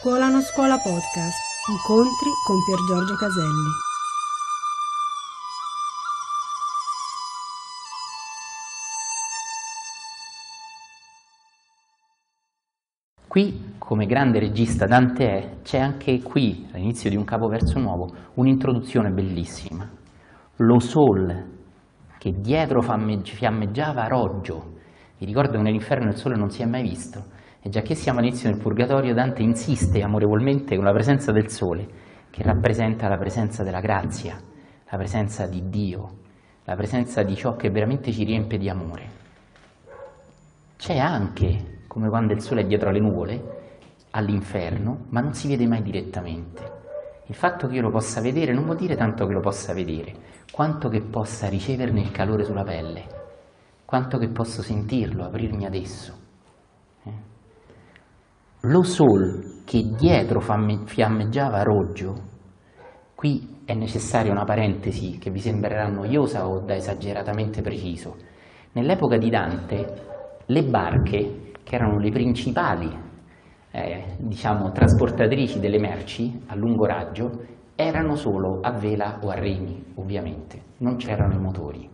Scuola non scuola podcast. Incontri con Pier Giorgio Caselli. Qui, come grande regista Dante è, c'è anche qui, all'inizio di un capoverso nuovo, un'introduzione bellissima. Lo sol che dietro fiammeggiava Roggio. Vi ricordo che nell'inferno il sole non si è mai visto. E già che siamo all'inizio del purgatorio, Dante insiste amorevolmente con la presenza del sole, che rappresenta la presenza della grazia, la presenza di Dio, la presenza di ciò che veramente ci riempie di amore. C'è anche, come quando il sole è dietro alle nuvole, all'inferno, ma non si vede mai direttamente. Il fatto che io lo possa vedere non vuol dire tanto che lo possa vedere, quanto che possa riceverne il calore sulla pelle, quanto che posso sentirlo, aprirmi ad esso. Eh? Lo sol che dietro fiammeggiava Roggio, qui è necessaria una parentesi che vi sembrerà noiosa o da esageratamente preciso. Nell'epoca di Dante le barche, che erano le principali eh, diciamo, trasportatrici delle merci a lungo raggio, erano solo a vela o a remi, ovviamente, non c'erano i motori.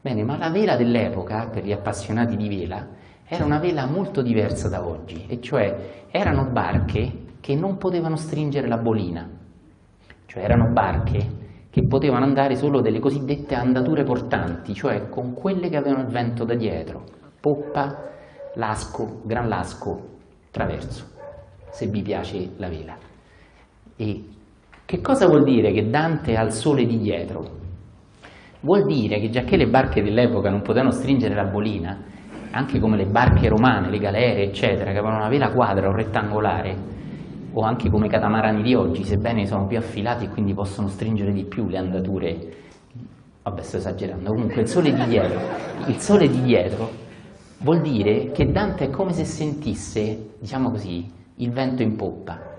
Bene, ma la vela dell'epoca, per gli appassionati di vela, era una vela molto diversa da oggi, e cioè erano barche che non potevano stringere la bolina, cioè erano barche che potevano andare solo delle cosiddette andature portanti, cioè con quelle che avevano il vento da dietro, poppa, lasco, gran lasco, traverso, se vi piace la vela. E che cosa vuol dire che Dante ha il sole di dietro? Vuol dire che già che le barche dell'epoca non potevano stringere la bolina, anche come le barche romane, le galere, eccetera, che avevano una vela quadra o rettangolare, o anche come i catamarani di oggi, sebbene sono più affilati e quindi possono stringere di più le andature. Vabbè, sto esagerando. Comunque il sole di dietro, il sole di dietro vuol dire che Dante è come se sentisse, diciamo così, il vento in poppa.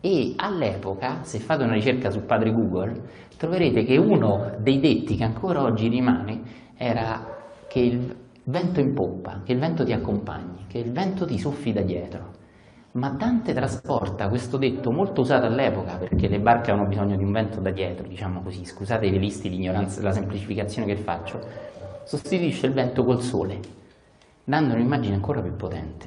E all'epoca, se fate una ricerca su padre Google, troverete che uno dei detti che ancora oggi rimane era che il, vento in poppa, che il vento ti accompagni, che il vento ti soffi da dietro. Ma Dante trasporta questo detto molto usato all'epoca perché le barche avevano bisogno di un vento da dietro, diciamo così, scusate i velisti l'ignoranza, la semplificazione che faccio, sostituisce il vento col sole, dando un'immagine ancora più potente.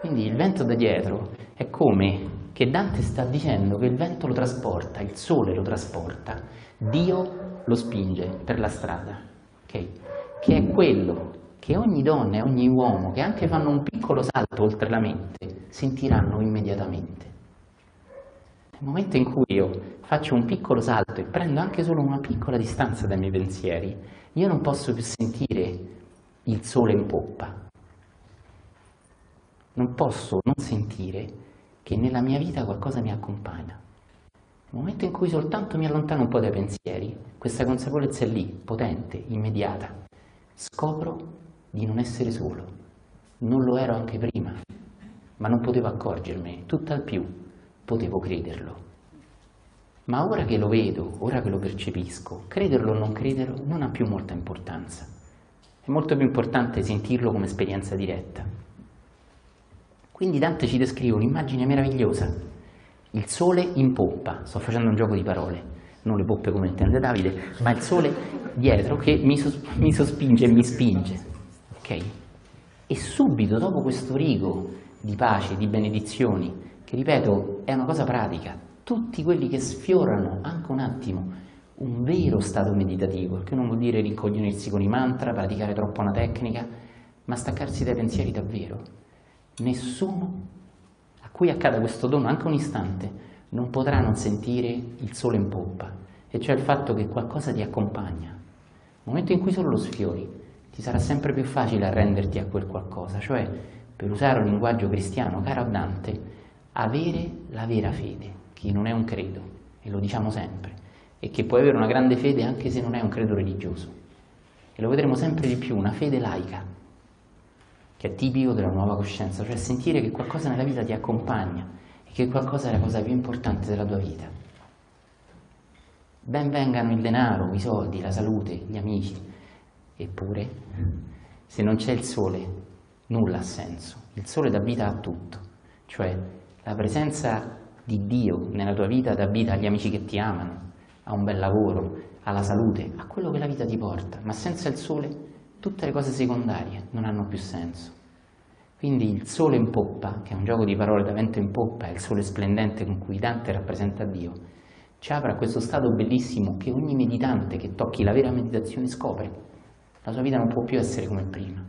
Quindi il vento da dietro è come che Dante sta dicendo che il vento lo trasporta, il sole lo trasporta, Dio lo spinge per la strada, okay? che è quello che ogni donna e ogni uomo che anche fanno un piccolo salto oltre la mente sentiranno immediatamente. Nel momento in cui io faccio un piccolo salto e prendo anche solo una piccola distanza dai miei pensieri, io non posso più sentire il sole in poppa. Non posso non sentire che nella mia vita qualcosa mi accompagna. Nel momento in cui soltanto mi allontano un po' dai pensieri, questa consapevolezza è lì, potente, immediata. Scopro di non essere solo. Non lo ero anche prima, ma non potevo accorgermene, tutt'al più potevo crederlo. Ma ora che lo vedo, ora che lo percepisco, crederlo o non crederlo non ha più molta importanza. È molto più importante sentirlo come esperienza diretta. Quindi Dante ci descrive un'immagine meravigliosa, il sole in poppa, sto facendo un gioco di parole, non le poppe come intende Davide, ma il sole dietro che mi, sos- mi sospinge e mi spinge. E subito dopo questo rigo di pace, di benedizioni, che ripeto è una cosa pratica, tutti quelli che sfiorano anche un attimo un vero stato meditativo, che non vuol dire rincoglionirsi con i mantra, praticare troppo una tecnica, ma staccarsi dai pensieri davvero. Nessuno a cui accada questo dono anche un istante non potrà non sentire il sole in poppa, e cioè il fatto che qualcosa ti accompagna. Nel momento in cui solo lo sfiori, ti sarà sempre più facile arrenderti a quel qualcosa, cioè, per usare un linguaggio cristiano caro a Dante, avere la vera fede, che non è un credo, e lo diciamo sempre, e che puoi avere una grande fede anche se non è un credo religioso. E lo vedremo sempre di più, una fede laica, che è tipico della nuova coscienza, cioè sentire che qualcosa nella vita ti accompagna e che qualcosa è la cosa più importante della tua vita. Ben vengano il denaro, i soldi, la salute, gli amici, Eppure, se non c'è il sole, nulla ha senso. Il sole dà vita a tutto, cioè La presenza di Dio nella tua vita dà vita agli amici che ti amano, a un bel lavoro, alla salute, a quello che la vita ti porta, ma senza il sole tutte le cose secondarie non hanno più senso. Quindi il sole in poppa, che è un gioco di parole da vento in poppa, è il sole splendente con cui Dante rappresenta Dio, ci apre a questo stato bellissimo che ogni meditante che tocchi la vera meditazione scopre. La sua vita non può più essere come prima.